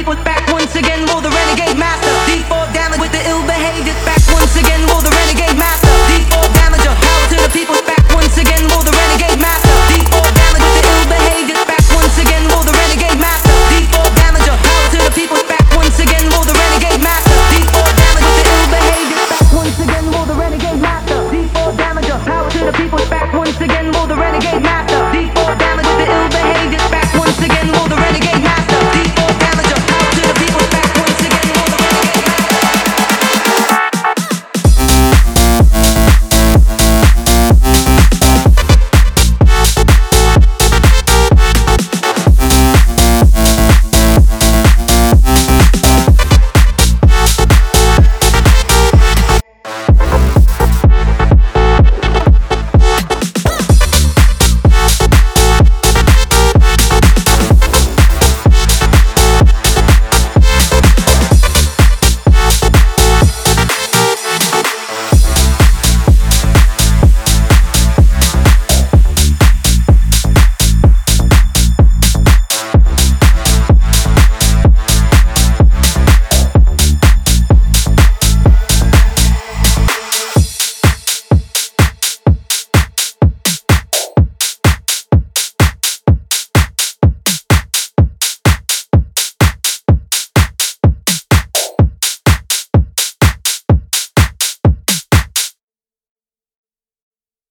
people back once again.